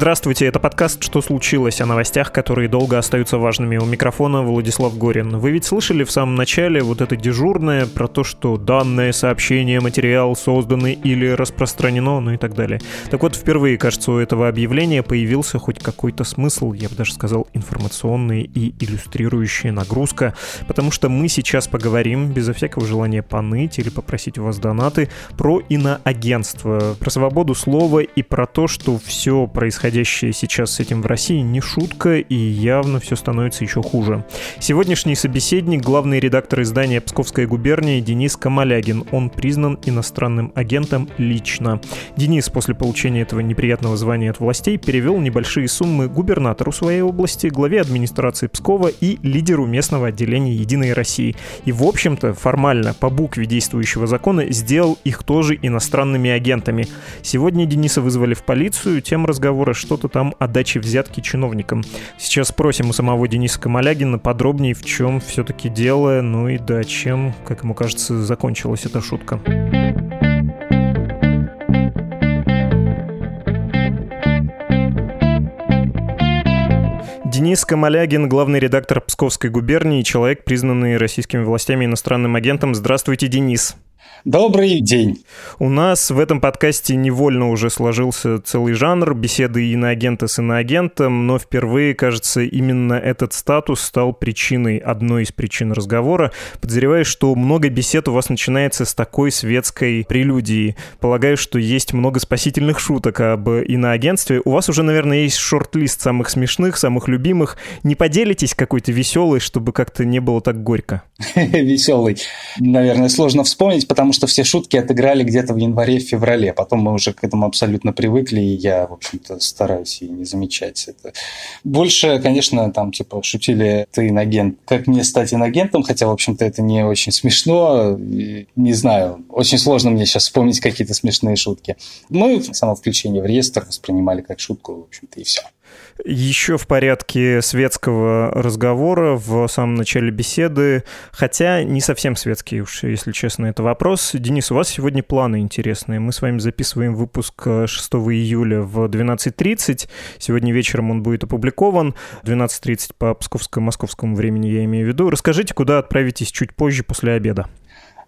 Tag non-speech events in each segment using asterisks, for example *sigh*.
Здравствуйте, это подкаст «Что случилось?» о новостях, которые долго остаются важными. У микрофона Владислав Горин. Вы ведь слышали в самом начале вот это дежурное про то, что данное сообщение, материал созданы или распространено, ну и так далее. Так вот, впервые, кажется, у этого объявления появился хоть какой-то смысл, я бы даже сказал, информационный и иллюстрирующая нагрузка, потому что мы сейчас поговорим, безо всякого желания поныть или попросить у вас донаты, про иноагентство, про свободу слова и про то, что все происходит происходящее сейчас с этим в России не шутка, и явно все становится еще хуже. Сегодняшний собеседник — главный редактор издания «Псковская губерния» Денис Камалягин. Он признан иностранным агентом лично. Денис после получения этого неприятного звания от властей перевел небольшие суммы губернатору своей области, главе администрации Пскова и лидеру местного отделения «Единой России». И, в общем-то, формально, по букве действующего закона, сделал их тоже иностранными агентами. Сегодня Дениса вызвали в полицию, тем разговора что-то там о даче взятки чиновникам. Сейчас спросим у самого Дениса Камалягина подробнее, в чем все-таки дело, ну и да, чем, как ему кажется, закончилась эта шутка. Денис Камалягин, главный редактор Псковской губернии, человек, признанный российскими властями иностранным агентом. Здравствуйте, Денис. Добрый день. У нас в этом подкасте невольно уже сложился целый жанр беседы иноагента с иноагентом, но впервые, кажется, именно этот статус стал причиной, одной из причин разговора. Подозреваю, что много бесед у вас начинается с такой светской прелюдии. Полагаю, что есть много спасительных шуток об иноагентстве. У вас уже, наверное, есть шорт-лист самых смешных, самых любимых. Не поделитесь какой-то веселой, чтобы как-то не было так горько? *laughs* Веселый. Наверное, сложно вспомнить, потому потому что все шутки отыграли где-то в январе-феврале. Потом мы уже к этому абсолютно привыкли, и я, в общем-то, стараюсь и не замечать это. Больше, конечно, там, типа, шутили «ты инагент». Как мне стать инагентом? Хотя, в общем-то, это не очень смешно. Не знаю, очень сложно мне сейчас вспомнить какие-то смешные шутки. Мы само включение в реестр воспринимали как шутку, в общем-то, и все. Еще в порядке светского разговора в самом начале беседы, хотя не совсем светский уж, если честно, это вопрос. Денис, у вас сегодня планы интересные. Мы с вами записываем выпуск 6 июля в 12.30. Сегодня вечером он будет опубликован. 12.30 по псковско-московскому времени я имею в виду. Расскажите, куда отправитесь чуть позже после обеда.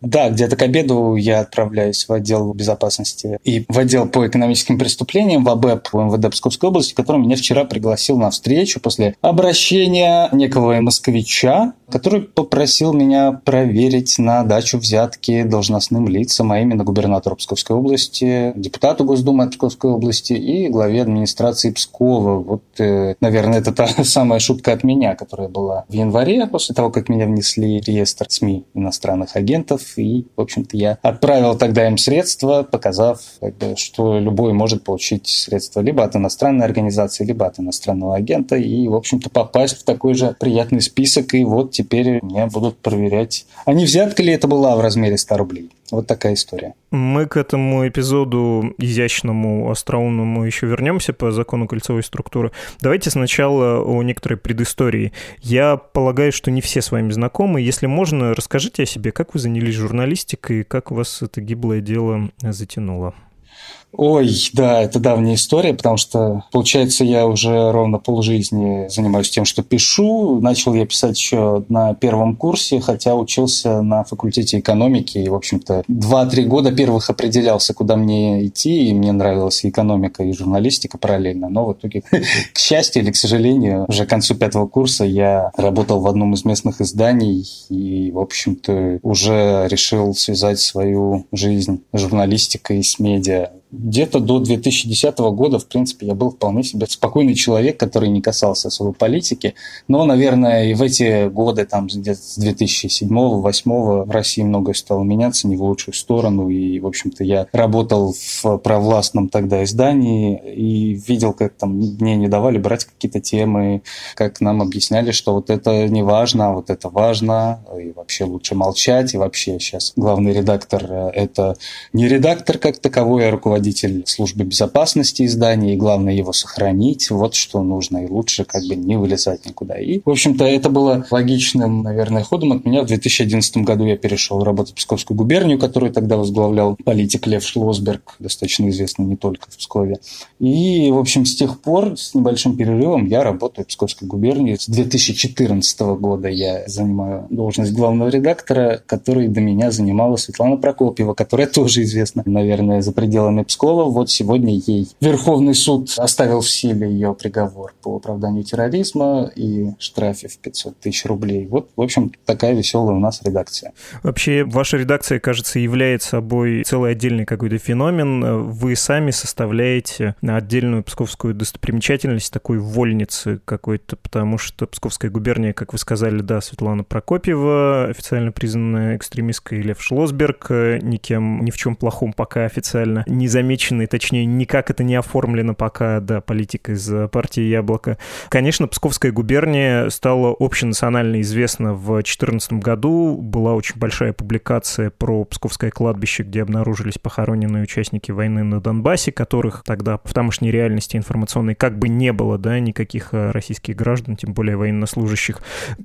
Да, где-то к обеду я отправляюсь в отдел безопасности и в отдел по экономическим преступлениям в АБЭП в МВД Псковской области, который меня вчера пригласил на встречу после обращения некого москвича, который попросил меня проверить на дачу взятки должностным лицам, а именно губернатору Псковской области, депутату Госдумы Псковской области и главе администрации Пскова. Вот, э, наверное, это та *laughs* самая шутка от меня, которая была в январе, после того, как меня внесли в реестр СМИ иностранных агентов и, в общем-то, я отправил тогда им средства, показав, как бы, что любой может получить средства либо от иностранной организации, либо от иностранного агента, и, в общем-то, попасть в такой же приятный список, и вот теперь меня будут проверять, а не взятка ли это была в размере 100 рублей. Вот такая история. Мы к этому эпизоду изящному, остроумному еще вернемся по закону кольцевой структуры. Давайте сначала о некоторой предыстории. Я полагаю, что не все с вами знакомы. Если можно, расскажите о себе, как вы занялись журналистикой, как вас это гиблое дело затянуло. Ой, да, это давняя история, потому что, получается, я уже ровно полжизни занимаюсь тем, что пишу. Начал я писать еще на первом курсе, хотя учился на факультете экономики. И, в общем-то, два-три года первых определялся, куда мне идти, и мне нравилась и экономика, и журналистика параллельно. Но в итоге, *laughs* к счастью или к сожалению, уже к концу пятого курса я работал в одном из местных изданий и, в общем-то, уже решил связать свою жизнь с журналистикой с медиа где-то до 2010 года, в принципе, я был вполне себе спокойный человек, который не касался особо политики. Но, наверное, и в эти годы, там, где-то с 2007-2008 в России многое стало меняться не в лучшую сторону. И, в общем-то, я работал в провластном тогда издании и видел, как там мне не давали брать какие-то темы, как нам объясняли, что вот это не важно, а вот это важно, и вообще лучше молчать, и вообще сейчас главный редактор э, – это не редактор как таковой, а руководитель службы безопасности издания, и главное его сохранить, вот что нужно, и лучше как бы не вылезать никуда. И, в общем-то, это было логичным, наверное, ходом от меня. В 2011 году я перешел работать в Псковскую губернию, которую тогда возглавлял политик Лев Шлосберг, достаточно известный не только в Пскове. И, в общем, с тех пор, с небольшим перерывом, я работаю в Псковской губернии. С 2014 года я занимаю должность главного редактора, который до меня занимала Светлана Прокопьева, которая тоже известна, наверное, за пределами Пскова. Вот сегодня ей Верховный суд оставил в силе ее приговор по оправданию терроризма и штрафе в 500 тысяч рублей. Вот, в общем, такая веселая у нас редакция. Вообще, ваша редакция, кажется, является собой целый отдельный какой-то феномен. Вы сами составляете отдельную псковскую достопримечательность такой вольницы какой-то, потому что Псковская губерния, как вы сказали, да, Светлана Прокопьева, официально признанная экстремисткой Лев Шлосберг, никем ни в чем плохом пока официально не замеченный, точнее, никак это не оформлено пока, да, политик из партии «Яблоко». Конечно, Псковская губерния стала общенационально известна в 2014 году. Была очень большая публикация про Псковское кладбище, где обнаружились похороненные участники войны на Донбассе, которых тогда в тамошней реальности информационной как бы не было, да, никаких э, российских граждан, тем более военнослужащих.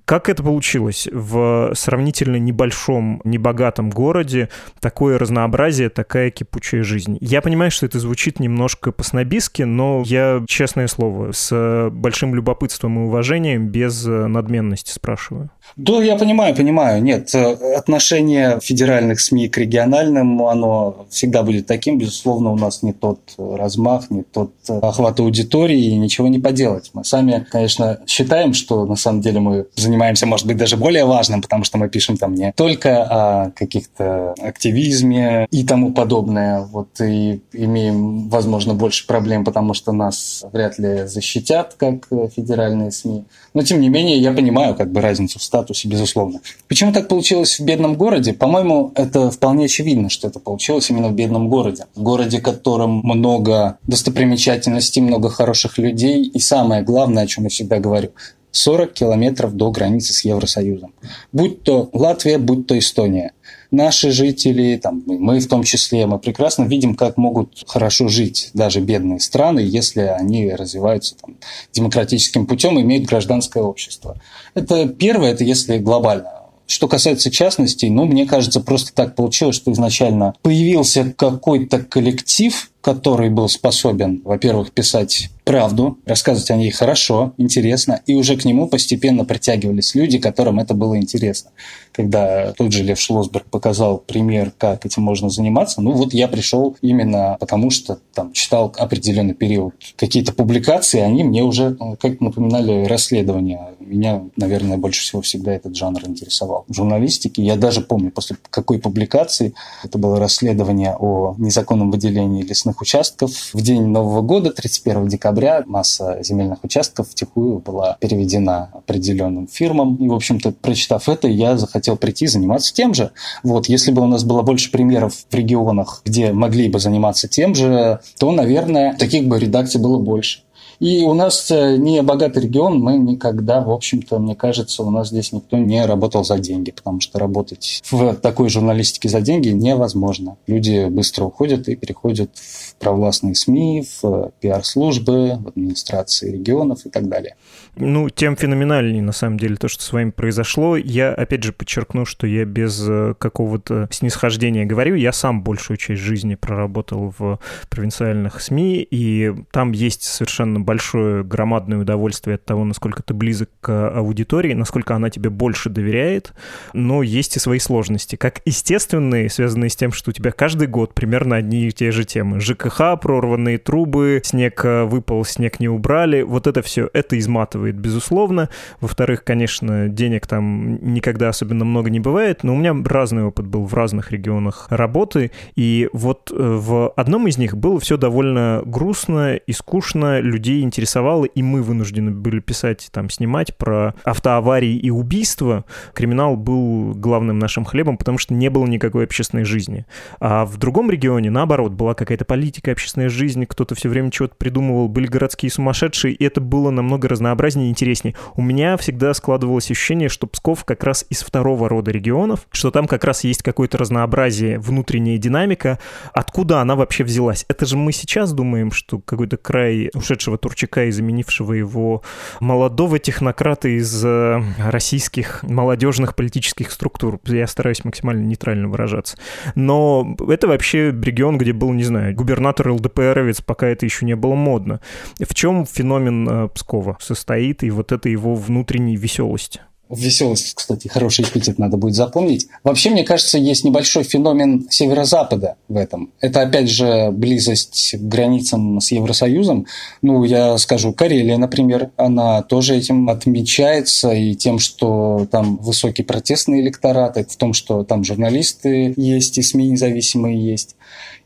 Как это получилось? В сравнительно небольшом, небогатом городе такое разнообразие, такая кипучая жизнь. Я понимаю, что это звучит немножко по-снобистски, но я, честное слово, с большим любопытством и уважением, без э, надменности спрашиваю. Да, я понимаю, понимаю. Нет, э, отношение федеральных СМИ к региональным, оно всегда будет таким. Безусловно, у нас не тот размах, не тот охват аудитории, и ничего не поделать. Мы сами, конечно, считаем, что на самом деле мы занимаемся, может быть, даже более важным, потому что мы пишем там не только о каких-то активизме и тому подобное, вот и имеем, возможно, больше проблем, потому что нас вряд ли защитят, как федеральные СМИ. Но, тем не менее, я понимаю как бы разницу в статусе, безусловно. Почему так получилось в бедном городе? По-моему, это вполне очевидно, что это получилось именно в бедном городе. В городе, в котором много достопримечательностей, много хороших людей. И самое главное, о чем я всегда говорю, 40 километров до границы с Евросоюзом. Будь то Латвия, будь то Эстония. Наши жители, там, мы в том числе, мы прекрасно видим, как могут хорошо жить даже бедные страны, если они развиваются там, демократическим путем и имеют гражданское общество. Это первое, это если глобально. Что касается частностей, ну, мне кажется, просто так получилось, что изначально появился какой-то коллектив, который был способен, во-первых, писать правду, рассказывать о ней хорошо, интересно, и уже к нему постепенно притягивались люди, которым это было интересно. Когда тот же Лев Шлосберг показал пример, как этим можно заниматься, ну вот я пришел именно потому, что там читал определенный период какие-то публикации, они мне уже, ну, как напоминали, расследования. Меня, наверное, больше всего всегда этот жанр интересовал. В журналистике я даже помню, после какой публикации, это было расследование о незаконном выделении лесных участков. В день Нового года, 31 декабря, масса земельных участков втихую была переведена определенным фирмам. И, в общем-то, прочитав это, я захотел прийти заниматься тем же. Вот, если бы у нас было больше примеров в регионах, где могли бы заниматься тем же, то, наверное, таких бы редакций было больше. И у нас э, не богатый регион, мы никогда, в общем-то, мне кажется, у нас здесь никто не работал за деньги, потому что работать в такой журналистике за деньги невозможно. Люди быстро уходят и переходят в провластные СМИ, в пиар-службы, в администрации регионов и так далее ну, тем феноменальнее, на самом деле, то, что с вами произошло. Я, опять же, подчеркну, что я без э, какого-то снисхождения говорю. Я сам большую часть жизни проработал в провинциальных СМИ, и там есть совершенно большое, громадное удовольствие от того, насколько ты близок к аудитории, насколько она тебе больше доверяет, но есть и свои сложности, как естественные, связанные с тем, что у тебя каждый год примерно одни и те же темы. ЖКХ, прорванные трубы, снег э, выпал, снег не убрали, вот это все, это изматывает, безусловно. Во-вторых, конечно, денег там никогда особенно много не бывает, но у меня разный опыт был в разных регионах работы, и вот э, в одном из них было все довольно грустно и скучно, людей интересовало, и мы вынуждены были писать, там, снимать про автоаварии и убийства. Криминал был главным нашим хлебом, потому что не было никакой общественной жизни. А в другом регионе, наоборот, была какая-то политика, общественная жизнь, кто-то все время чего-то придумывал, были городские сумасшедшие, и это было намного разнообразнее и интереснее. У меня всегда складывалось ощущение, что Псков как раз из второго рода регионов, что там как раз есть какое-то разнообразие, внутренняя динамика. Откуда она вообще взялась? Это же мы сейчас думаем, что какой-то край ушедшего Турчака и заменившего его молодого технократа из э, российских молодежных политических структур. Я стараюсь максимально нейтрально выражаться. Но это вообще регион, где был, не знаю, губернатор ЛДПРовец, пока это еще не было модно. В чем феномен э, Пскова состоит и вот это его внутренней веселости? Веселость, кстати, хороший эпитет надо будет запомнить. Вообще, мне кажется, есть небольшой феномен северо-запада в этом. Это, опять же, близость к границам с Евросоюзом. Ну, я скажу, Карелия, например, она тоже этим отмечается и тем, что там высокий протестный электорат, и в том, что там журналисты есть и СМИ независимые есть.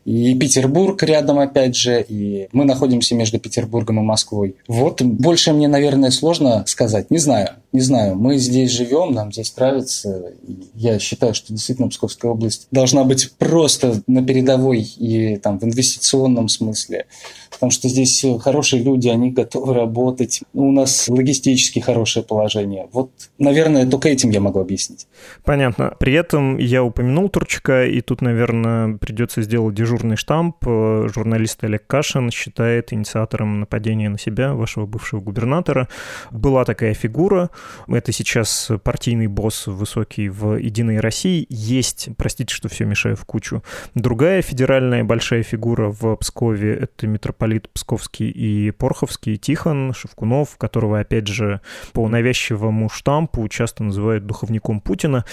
И Петербург рядом, опять же, и мы находимся между Петербургом и Москвой. Вот больше мне, наверное, сложно сказать. Не знаю, не знаю. Мы здесь живем, нам здесь нравится. Я считаю, что действительно Псковская область должна быть просто на передовой и там в инвестиционном смысле потому что здесь хорошие люди, они готовы работать. У нас логистически хорошее положение. Вот, наверное, только этим я могу объяснить. Понятно. При этом я упомянул Турчака, и тут, наверное, придется сделать дежурный штамп. Журналист Олег Кашин считает инициатором нападения на себя вашего бывшего губернатора. Была такая фигура. Это сейчас партийный босс высокий в «Единой России». Есть, простите, что все мешаю в кучу, другая федеральная большая фигура в Пскове — это митрополит митрополит Псковский и Порховский, Тихон Шевкунов, которого, опять же, по навязчивому штампу часто называют духовником Путина.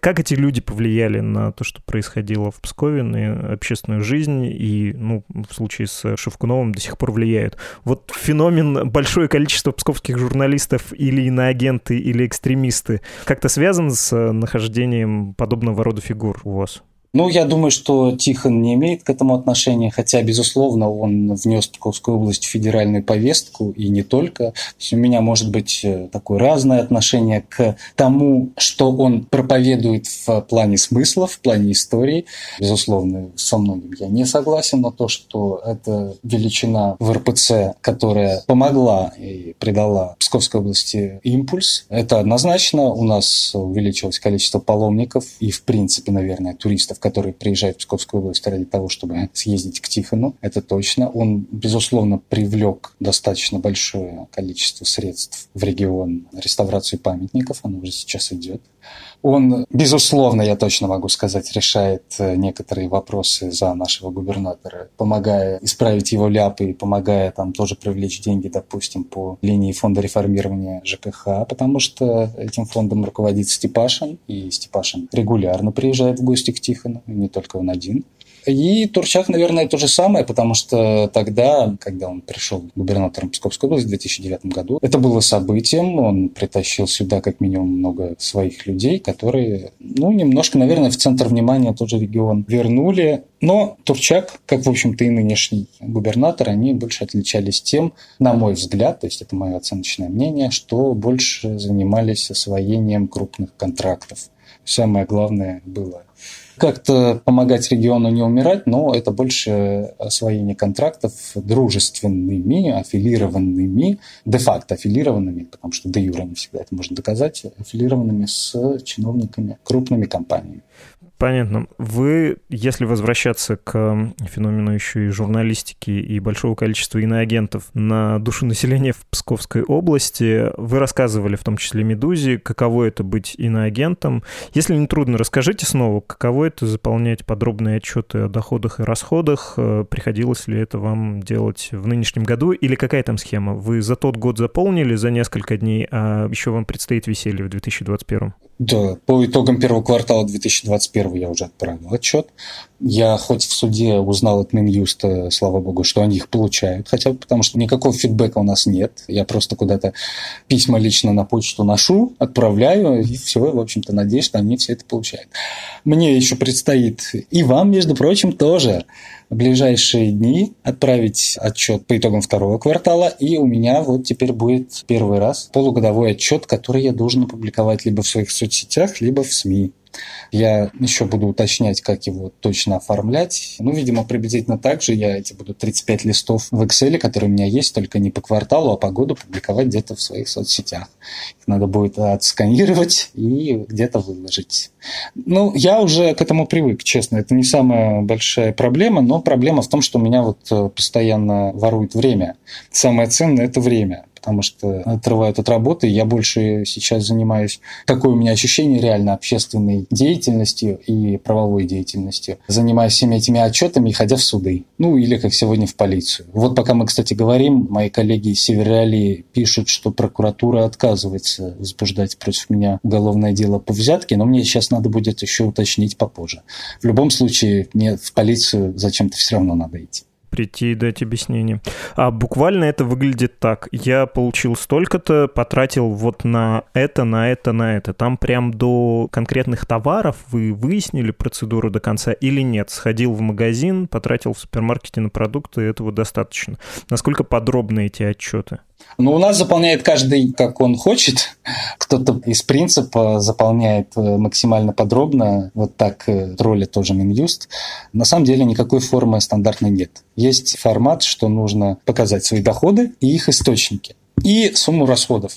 Как эти люди повлияли на то, что происходило в Пскове, на общественную жизнь и, ну, в случае с Шевкуновым до сих пор влияют? Вот феномен большое количество псковских журналистов или иноагенты, или экстремисты как-то связан с нахождением подобного рода фигур у вас? Ну, я думаю, что Тихон не имеет к этому отношения, хотя, безусловно, он внес Псковскую область в федеральную повестку, и не только. То есть у меня может быть э, такое разное отношение к тому, что он проповедует в плане смысла, в плане истории. Безусловно, со многим я не согласен, но то, что это величина в РПЦ, которая помогла и придала Псковской области импульс, это однозначно. У нас увеличилось количество паломников и, в принципе, наверное, туристов, который приезжает в Псковскую область ради того, чтобы съездить к Тихону, это точно. Он, безусловно, привлек достаточно большое количество средств в регион реставрации памятников, оно уже сейчас идет. Он, безусловно, я точно могу сказать, решает э, некоторые вопросы за нашего губернатора, помогая исправить его ляпы и помогая там тоже привлечь деньги, допустим, по линии фонда реформирования ЖКХ, потому что этим фондом руководит Степашин, и Степашин регулярно приезжает в гости к Тихону, не только он один. И Турчак, наверное, то же самое, потому что тогда, когда он пришел губернатором Псковской области в 2009 году, это было событием. Он притащил сюда как минимум много своих людей, которые, ну, немножко, наверное, в центр внимания тот же регион вернули. Но Турчак, как, в общем-то, и нынешний губернатор, они больше отличались тем, на мой взгляд, то есть это мое оценочное мнение, что больше занимались освоением крупных контрактов. Самое главное было как-то помогать региону не умирать, но это больше освоение контрактов дружественными, аффилированными, де-факто аффилированными, потому что де юра не всегда это можно доказать, аффилированными с чиновниками, крупными компаниями. Понятно. Вы, если возвращаться к феномену еще и журналистики и большого количества иноагентов на душу населения в Псковской области, вы рассказывали, в том числе «Медузе», каково это быть иноагентом. Если не трудно, расскажите снова, каково это заполнять подробные отчеты о доходах и расходах, э, приходилось ли это вам делать в нынешнем году, или какая там схема? Вы за тот год заполнили за несколько дней, а еще вам предстоит веселье в 2021? Да, по итогам первого квартала 2021 я уже отправил отчет. Я хоть в суде узнал от Минюста, слава богу, что они их получают, хотя бы потому что никакого фидбэка у нас нет. Я просто куда-то письма лично на почту ношу, отправляю, и все, в общем-то, надеюсь, что они все это получают. Мне еще предстоит, и вам, между прочим, тоже в ближайшие дни отправить отчет по итогам второго квартала, и у меня вот теперь будет первый раз полугодовой отчет, который я должен опубликовать либо в своих соцсетях, либо в СМИ. Я еще буду уточнять, как его точно оформлять. Ну, видимо, приблизительно так же я эти буду 35 листов в Excel, которые у меня есть, только не по кварталу, а по году публиковать где-то в своих соцсетях. Их надо будет отсканировать и где-то выложить. Ну, я уже к этому привык, честно. Это не самая большая проблема, но проблема в том, что у меня вот э, постоянно ворует время. Самое ценное – это время потому что отрывают от работы. Я больше сейчас занимаюсь, такое у меня ощущение реально общественной деятельностью и правовой деятельностью. Занимаюсь всеми этими отчетами, ходя в суды. Ну, или как сегодня в полицию. Вот пока мы, кстати, говорим, мои коллеги из Северали пишут, что прокуратура отказывается возбуждать против меня уголовное дело по взятке, но мне сейчас надо будет еще уточнить попозже. В любом случае, мне в полицию зачем-то все равно надо идти прийти и дать объяснение. А буквально это выглядит так. Я получил столько-то, потратил вот на это, на это, на это. Там прям до конкретных товаров вы выяснили процедуру до конца или нет? Сходил в магазин, потратил в супермаркете на продукты, этого достаточно. Насколько подробны эти отчеты? Ну, у нас заполняет каждый, как он хочет. Кто-то из принципа заполняет э, максимально подробно. Вот так э, роли тоже Минюст. На самом деле никакой формы стандартной нет. Есть формат, что нужно показать свои доходы и их источники и сумму расходов.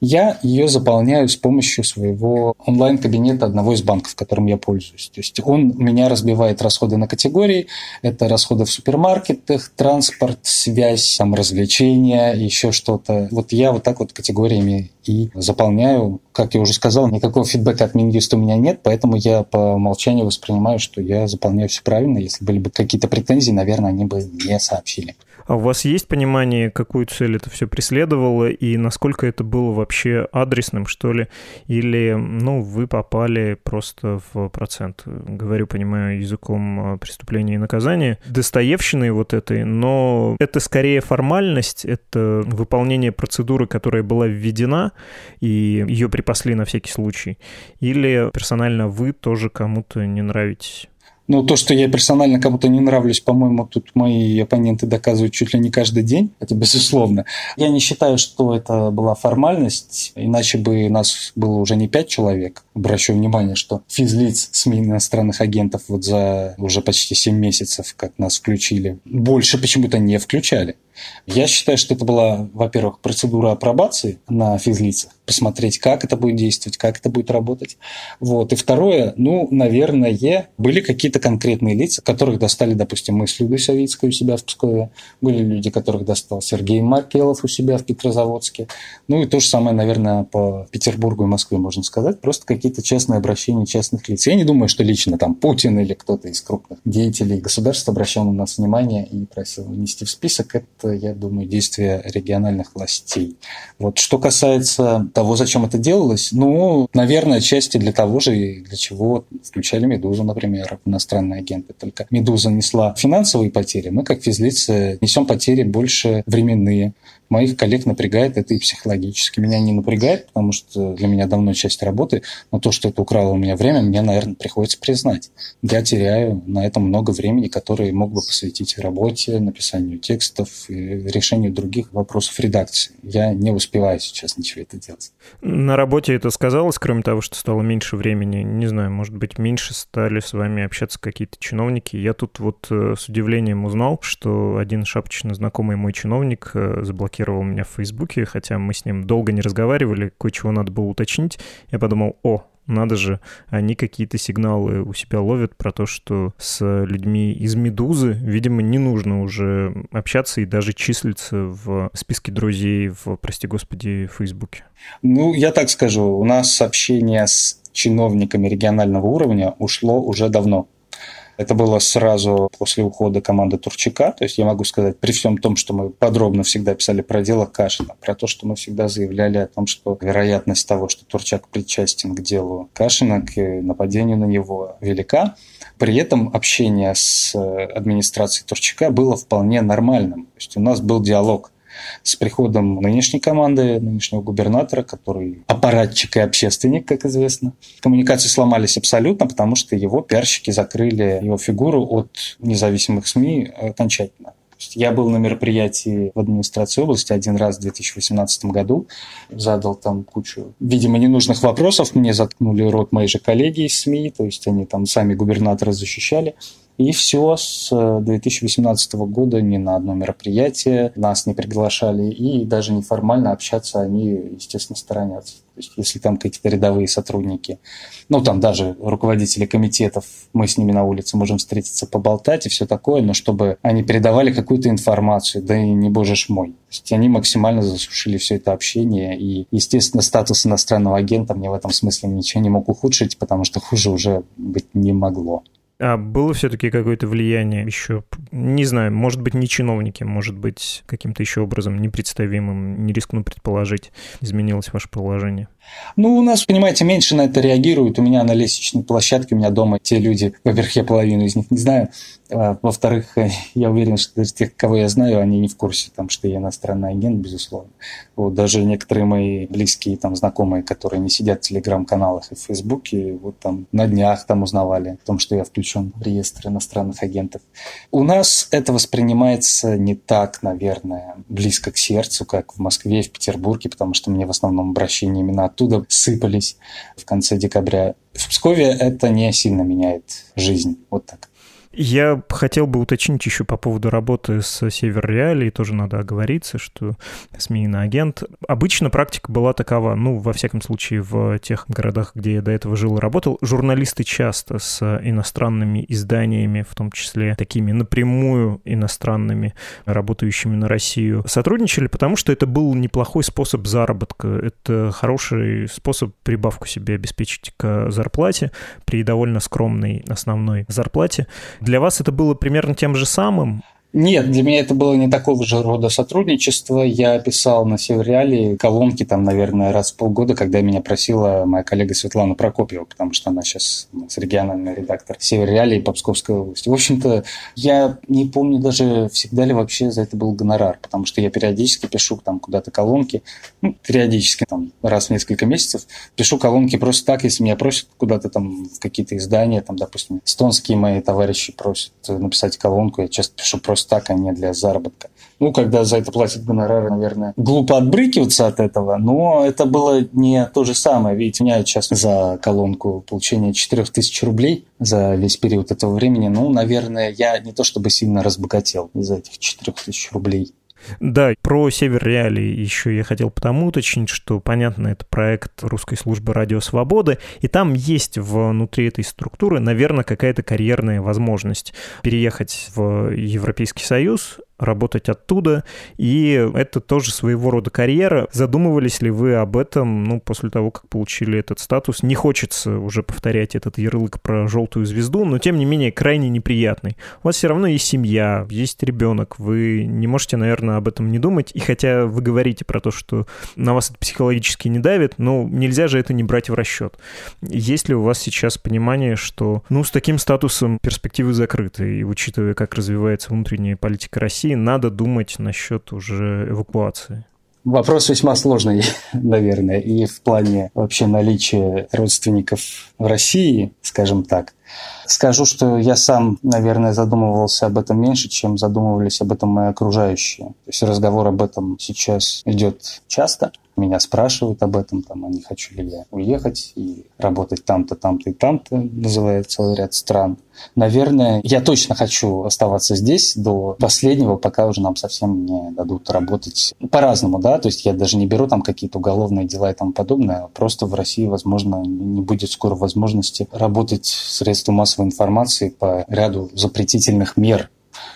Я ее заполняю с помощью своего онлайн-кабинета одного из банков, которым я пользуюсь. То есть он меня разбивает расходы на категории. Это расходы в супермаркетах, транспорт, связь, там, развлечения, еще что-то. Вот я вот так вот категориями и заполняю. Как я уже сказал, никакого фидбэка от Минюста у меня нет, поэтому я по умолчанию воспринимаю, что я заполняю все правильно. Если были бы какие-то претензии, наверное, они бы не сообщили. А у вас есть понимание, какую цель это все преследовало и насколько это было вообще адресным, что ли? Или, ну, вы попали просто в процент, говорю, понимаю, языком а, преступления и наказания, достоевщины вот этой, но это скорее формальность, это выполнение процедуры, которая была введена, и ее припасли на всякий случай. Или персонально вы тоже кому-то не нравитесь? Ну, то, что я персонально кому-то не нравлюсь, по-моему, тут мои оппоненты доказывают чуть ли не каждый день. Это безусловно. Я не считаю, что это была формальность, иначе бы нас было уже не пять человек. Обращаю внимание, что физлиц СМИ иностранных агентов вот за уже почти 7 месяцев, как нас включили, больше почему-то не включали. Я считаю, что это была, во-первых, процедура апробации на физлицах, посмотреть, как это будет действовать, как это будет работать. Вот. И второе, ну, наверное, были какие-то конкретные лица, которых достали, допустим, мы с Людой Савицкой у себя в Пскове, были люди, которых достал Сергей Маркелов у себя в Петрозаводске. Ну и то же самое, наверное, по Петербургу и Москве можно сказать. Просто какие-то частные обращения частных лиц. Я не думаю, что лично там Путин или кто-то из крупных деятелей государства обращал на нас внимание и просил внести в список. Это я думаю, действия региональных властей. Вот что касается того, зачем это делалось, ну, наверное, части для того же, для чего включали «Медузу», например, иностранные агенты. Только «Медуза» несла финансовые потери, мы, как физлицы, несем потери больше временные моих коллег напрягает это и психологически. Меня не напрягает, потому что для меня давно часть работы, но то, что это украло у меня время, мне, наверное, приходится признать. Я теряю на этом много времени, которое мог бы посвятить работе, написанию текстов решению других вопросов редакции. Я не успеваю сейчас ничего это делать. На работе это сказалось, кроме того, что стало меньше времени? Не знаю, может быть, меньше стали с вами общаться какие-то чиновники? Я тут вот э, с удивлением узнал, что один шапочно знакомый мой чиновник э, заблокировал заблокировал меня в Фейсбуке, хотя мы с ним долго не разговаривали, кое-чего надо было уточнить. Я подумал, о, Надо же, они какие-то сигналы у себя ловят про то, что с людьми из «Медузы», видимо, не нужно уже общаться и даже числиться в списке друзей в, прости господи, Фейсбуке. Ну, я так скажу, у нас общение с чиновниками регионального уровня ушло уже давно. Это было сразу после ухода команды Турчака. То есть я могу сказать, при всем том, что мы подробно всегда писали про дело Кашина, про то, что мы всегда заявляли о том, что вероятность того, что Турчак причастен к делу Кашина, к нападению на него велика. При этом общение с администрацией Турчака было вполне нормальным. То есть у нас был диалог с приходом нынешней команды, нынешнего губернатора, который аппаратчик и общественник, как известно. Коммуникации сломались абсолютно, потому что его пиарщики закрыли его фигуру от независимых СМИ окончательно. Я был на мероприятии в администрации области один раз в 2018 году, задал там кучу, видимо, ненужных вопросов, мне заткнули рот мои же коллеги из СМИ, то есть они там сами губернатора защищали. И все, с 2018 э, года ни на одно мероприятие нас не приглашали, и даже неформально общаться они, естественно, сторонятся. То есть, если там какие-то рядовые сотрудники, ну, там даже руководители комитетов, мы с ними на улице можем встретиться, поболтать и все такое, но чтобы они передавали какую-то информацию, да и не боже ж мой. То есть, они максимально засушили все это общение, и, естественно, статус иностранного агента мне в этом смысле ничего не мог ухудшить, потому что хуже уже быть не могло. А было все-таки какое-то влияние еще, не знаю, может быть, не чиновники, может быть, каким-то еще образом непредставимым, не рискну предположить, изменилось ваше положение? Ну, у нас, понимаете, меньше на это реагируют. У меня на лестничной площадке, у меня дома те люди, во-первых, я половину из них не знаю, во-вторых, *laughs* я уверен, что из тех, кого я знаю, они не в курсе, там, что я иностранный агент, безусловно. Вот, даже некоторые мои близкие там, знакомые, которые не сидят в телеграм-каналах и в фейсбуке, вот там на днях там узнавали о том, что я включен в реестр иностранных агентов. У нас это воспринимается не так, наверное, близко к сердцу, как в Москве в Петербурге, потому что мне в основном обращения именно оттуда сыпались в конце декабря. В Пскове это не сильно меняет жизнь. Вот так. Я хотел бы уточнить еще по поводу работы с Север Реалией, тоже надо оговориться, что СМИ на агент. Обычно практика была такова, ну, во всяком случае, в тех городах, где я до этого жил и работал, журналисты часто с иностранными изданиями, в том числе такими напрямую иностранными, работающими на Россию, сотрудничали, потому что это был неплохой способ заработка. Это хороший способ прибавку себе обеспечить к зарплате при довольно скромной основной зарплате. Для вас это было примерно тем же самым? Нет, для меня это было не такого же рода сотрудничество. Я писал на Севериале колонки там, наверное, раз в полгода, когда меня просила моя коллега Светлана Прокопьева, потому что она сейчас региональный редактор Севериалии по Псковской области. В общем-то, я не помню даже, всегда ли вообще за это был гонорар, потому что я периодически пишу там куда-то колонки, ну, периодически, там, раз в несколько месяцев, пишу колонки просто так, если меня просят куда-то там в какие-то издания, там, допустим, эстонские мои товарищи просят написать колонку, я часто пишу просто просто так, а не для заработка. Ну, когда за это платят гонорары, наверное, глупо отбрыкиваться от этого, но это было не то же самое. У меня сейчас за колонку получение 4000 рублей за весь период этого времени, ну, наверное, я не то чтобы сильно разбогател из этих 4000 рублей. Да, про Север Реалии еще я хотел потому уточнить, что, понятно, это проект русской службы Радио Свободы, и там есть внутри этой структуры, наверное, какая-то карьерная возможность переехать в Европейский Союз, работать оттуда, и это тоже своего рода карьера. Задумывались ли вы об этом, ну, после того, как получили этот статус? Не хочется уже повторять этот ярлык про желтую звезду, но, тем не менее, крайне неприятный. У вас все равно есть семья, есть ребенок, вы не можете, наверное, об этом не думать, и хотя вы говорите про то, что на вас это психологически не давит, но нельзя же это не брать в расчет. Есть ли у вас сейчас понимание, что, ну, с таким статусом перспективы закрыты, и учитывая, как развивается внутренняя политика России, России надо думать насчет уже эвакуации? Вопрос весьма сложный, *laughs* наверное, и в плане вообще наличия родственников в России, скажем так. Скажу, что я сам, наверное, задумывался об этом меньше, чем задумывались об этом мои окружающие. То есть разговор об этом сейчас идет часто. Меня спрашивают об этом, там, а не хочу ли я уехать и работать там-то, там-то и там-то, называет целый ряд стран. Наверное, я точно хочу оставаться здесь до последнего, пока уже нам совсем не дадут работать по-разному, да, то есть я даже не беру там какие-то уголовные дела и тому подобное, просто в России, возможно, не будет скоро возможности работать средства массовой информации по ряду запретительных мер,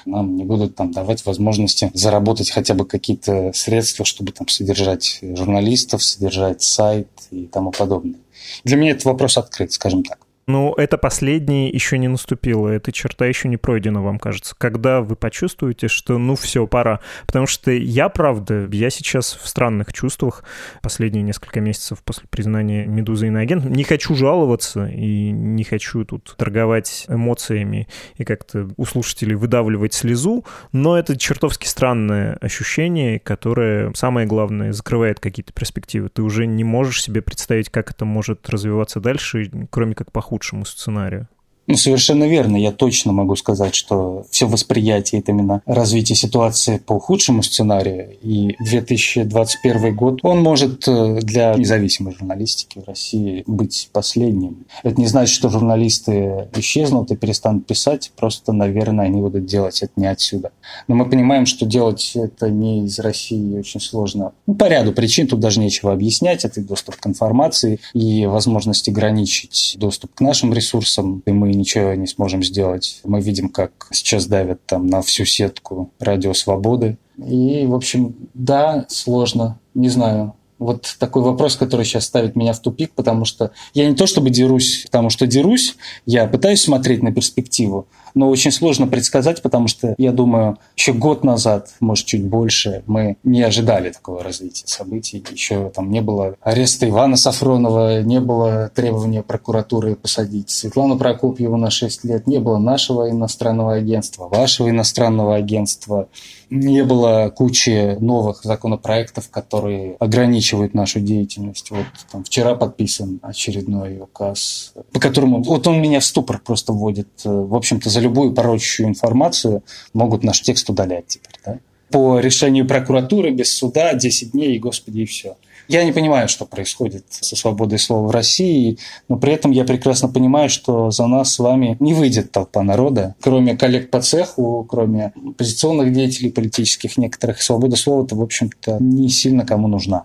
нам не будут там давать возможности заработать хотя бы какие-то средства, чтобы там содержать журналистов, содержать сайт и тому подобное. Для меня этот вопрос открыт, скажем так. Ну, это последнее еще не наступило, эта черта еще не пройдена, вам кажется. Когда вы почувствуете, что ну все, пора. Потому что я, правда, я сейчас в странных чувствах последние несколько месяцев после признания «Медузы» иноагентом. Не хочу жаловаться и не хочу тут торговать эмоциями и как-то у слушателей выдавливать слезу, но это чертовски странное ощущение, которое, самое главное, закрывает какие-то перспективы. Ты уже не можешь себе представить, как это может развиваться дальше, кроме как по худшему сценарию. Ну, совершенно верно. Я точно могу сказать, что все восприятие это именно развитие ситуации по худшему сценарию. И 2021 год, он может э, для независимой журналистики в России быть последним. Это не значит, что журналисты исчезнут и перестанут писать. Просто, наверное, они будут делать это не отсюда. Но мы понимаем, что делать это не из России очень сложно. Ну, по ряду причин тут даже нечего объяснять. Это и доступ к информации, и возможность ограничить доступ к нашим ресурсам. И мы ничего не сможем сделать. Мы видим, как сейчас давят там на всю сетку радио свободы. И, в общем, да, сложно. Не знаю, вот такой вопрос, который сейчас ставит меня в тупик, потому что я не то чтобы дерусь, потому что дерусь, я пытаюсь смотреть на перспективу, но очень сложно предсказать, потому что, я думаю, еще год назад, может, чуть больше, мы не ожидали такого развития событий. Еще там не было ареста Ивана Сафронова, не было требования прокуратуры посадить Светлану Прокопьеву на 6 лет, не было нашего иностранного агентства, вашего иностранного агентства, не было кучи новых законопроектов, которые ограничивают нашу деятельность. Вот там вчера подписан очередной указ, по которому вот он меня в ступор просто вводит. В общем-то, за любую порочащую информацию могут наш текст удалять теперь. Да? По решению прокуратуры без суда 10 дней, и господи, и все. Я не понимаю, что происходит со свободой слова в России, но при этом я прекрасно понимаю, что за нас с вами не выйдет толпа народа. Кроме коллег по цеху, кроме оппозиционных деятелей политических некоторых, свобода слова-то, в общем-то, не сильно кому нужна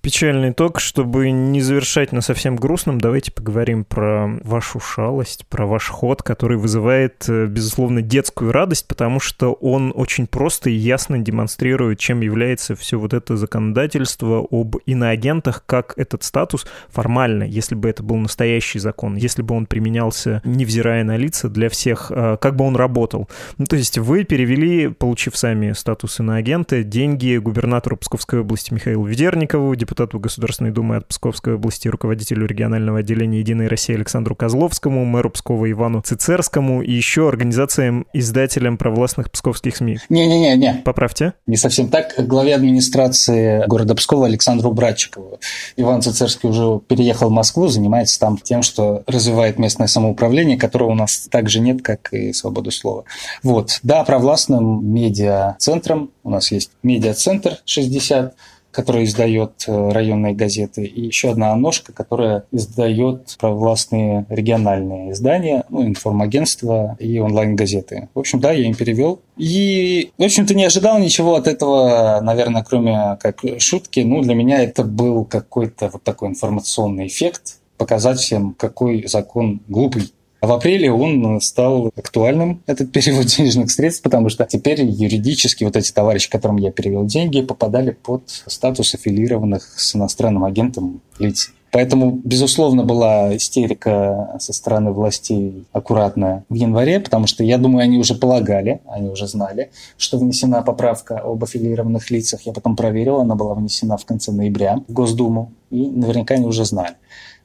печальный итог. Чтобы не завершать на совсем грустном, давайте поговорим про вашу шалость, про ваш ход, который вызывает, э, безусловно, детскую радость, потому что он очень просто и ясно демонстрирует, чем является все вот это законодательство об иноагентах, как этот статус формально, если бы это был настоящий закон, если бы он применялся, невзирая на лица, для всех, э, как бы он работал. Ну, то есть вы перевели, получив сами статус иноагента, деньги губернатору Псковской области Михаилу Ведерникову, депутату Государственной Думы от Псковской области, руководителю регионального отделения «Единой России» Александру Козловскому, мэру Пскова Ивану Цицерскому и еще организациям-издателям провластных псковских СМИ. Не-не-не. Поправьте. Не совсем так. Главе администрации города Пскова Александру Братчикову. Иван Цицерский уже переехал в Москву, занимается там тем, что развивает местное самоуправление, которого у нас также нет, как и свободу слова. Вот. Да, провластным медиа-центром у нас есть медиа-центр 60, которая издает э, районные газеты, и еще одна ножка, которая издает провластные региональные издания, ну, информагентства и онлайн-газеты. В общем, да, я им перевел. И, в общем-то, не ожидал ничего от этого, наверное, кроме как шутки. Ну, для меня это был какой-то вот такой информационный эффект, показать всем, какой закон глупый. А в апреле он стал актуальным, этот *laughs* перевод денежных средств, потому что теперь юридически вот эти товарищи, которым я перевел деньги, попадали под статус аффилированных с иностранным агентом лиц. Поэтому, безусловно, была истерика со стороны властей аккуратная в январе, потому что, я думаю, они уже полагали, они уже знали, что внесена поправка об аффилированных лицах. Я потом проверил, она была внесена в конце ноября в Госдуму, и наверняка они уже знали.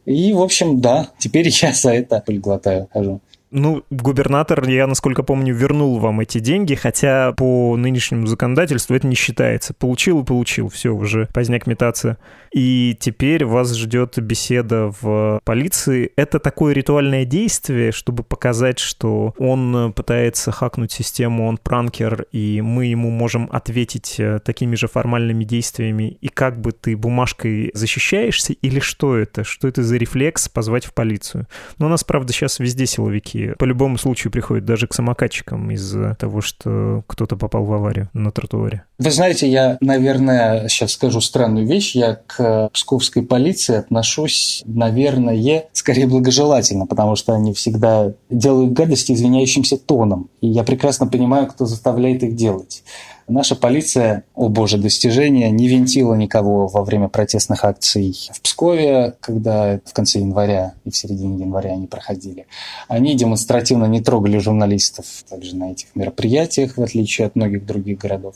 И, в общем, да, теперь я за это пыль глотаю, хожу. Ну, губернатор, я, насколько помню, вернул вам эти деньги, хотя по нынешнему законодательству это не считается. Получил и получил, все, уже поздняк метаться. И теперь вас ждет беседа в полиции. Это такое ритуальное действие, чтобы показать, что он пытается хакнуть систему, он пранкер, и мы ему можем ответить э, такими же формальными действиями. И как бы ты бумажкой защищаешься, или что это? Что это за рефлекс позвать в полицию? Но у нас, правда, сейчас везде силовики по любому случаю приходят, даже к самокатчикам из-за того, что кто-то попал в аварию на тротуаре. Вы знаете, я, наверное, сейчас скажу странную вещь. Я к псковской полиции отношусь, наверное, скорее благожелательно, потому что они всегда делают гадости извиняющимся тоном. И я прекрасно понимаю, кто заставляет их делать. Наша полиция, о боже, достижение, не винтила никого во время протестных акций в Пскове, когда в конце января и в середине января они проходили. Они демонстративно не трогали журналистов также на этих мероприятиях, в отличие от многих других городов.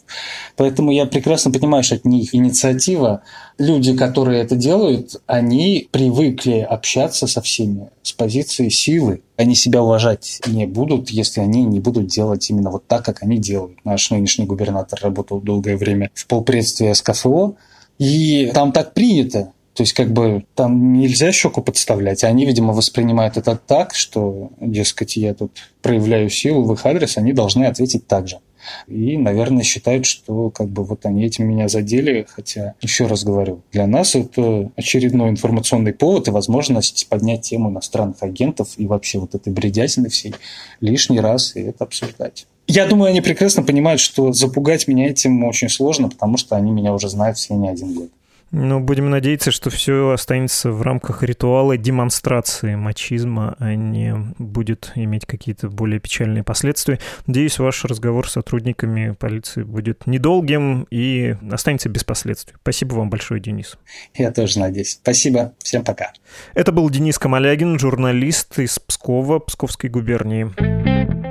Поэтому я прекрасно понимаю, что от них инициатива. Люди, которые это делают, они привыкли общаться со всеми с позиции силы, они себя уважать не будут, если они не будут делать именно вот так, как они делают. Наш нынешний губернатор работал долгое время в полпредстве СКФО, и там так принято. То есть, как бы, там нельзя щеку подставлять. Они, видимо, воспринимают это так, что, дескать, я тут проявляю силу в их адрес, они должны ответить так же. И, наверное, считают, что как бы вот они этим меня задели, хотя, еще раз говорю, для нас это очередной информационный повод и возможность поднять тему иностранных агентов и вообще вот этой бредятины всей лишний раз и это обсуждать. Я думаю, они прекрасно понимают, что запугать меня этим очень сложно, потому что они меня уже знают все не один год. Ну, будем надеяться, что все останется в рамках ритуала демонстрации мачизма, а не будет иметь какие-то более печальные последствия. Надеюсь, ваш разговор с сотрудниками полиции будет недолгим и останется без последствий. Спасибо вам большое, Денис. Я тоже надеюсь. Спасибо. Всем пока. Это был Денис Камалягин, журналист из Пскова, Псковской губернии.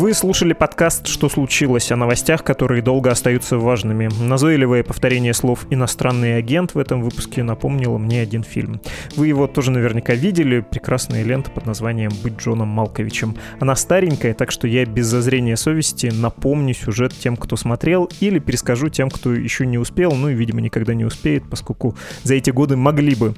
Вы слушали подкаст «Что случилось?» о новостях, которые долго остаются важными. Назойливое повторение слов «иностранный агент» в этом выпуске напомнило мне один фильм. Вы его тоже наверняка видели. Прекрасная лента под названием «Быть Джоном Малковичем». Она старенькая, так что я без зазрения совести напомню сюжет тем, кто смотрел, или перескажу тем, кто еще не успел, ну и, видимо, никогда не успеет, поскольку за эти годы могли бы.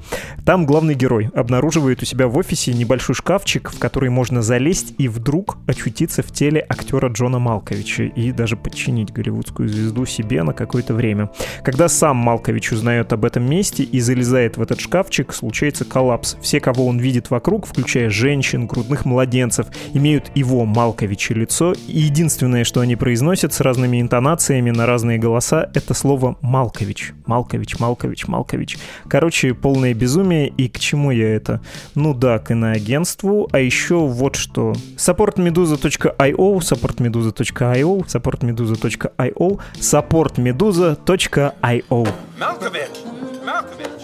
Там главный герой обнаруживает у себя в офисе небольшой шкафчик, в который можно залезть и вдруг очутиться в теле роли актера Джона Малковича и даже подчинить голливудскую звезду себе на какое-то время. Когда сам Малкович узнает об этом месте и залезает в этот шкафчик, случается коллапс. Все, кого он видит вокруг, включая женщин, грудных младенцев, имеют его, Малковича, лицо, и единственное, что они произносят с разными интонациями на разные голоса, это слово «Малкович». Малкович, Малкович, Малкович. Короче, полное безумие, и к чему я это? Ну да, к иноагентству, а еще вот что. supportmeduza.io supportmeduza.io, supportmeduza.io, supportmeduza.io, supportmeduza.io. Malkovich! Malkovich!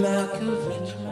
Malkovich!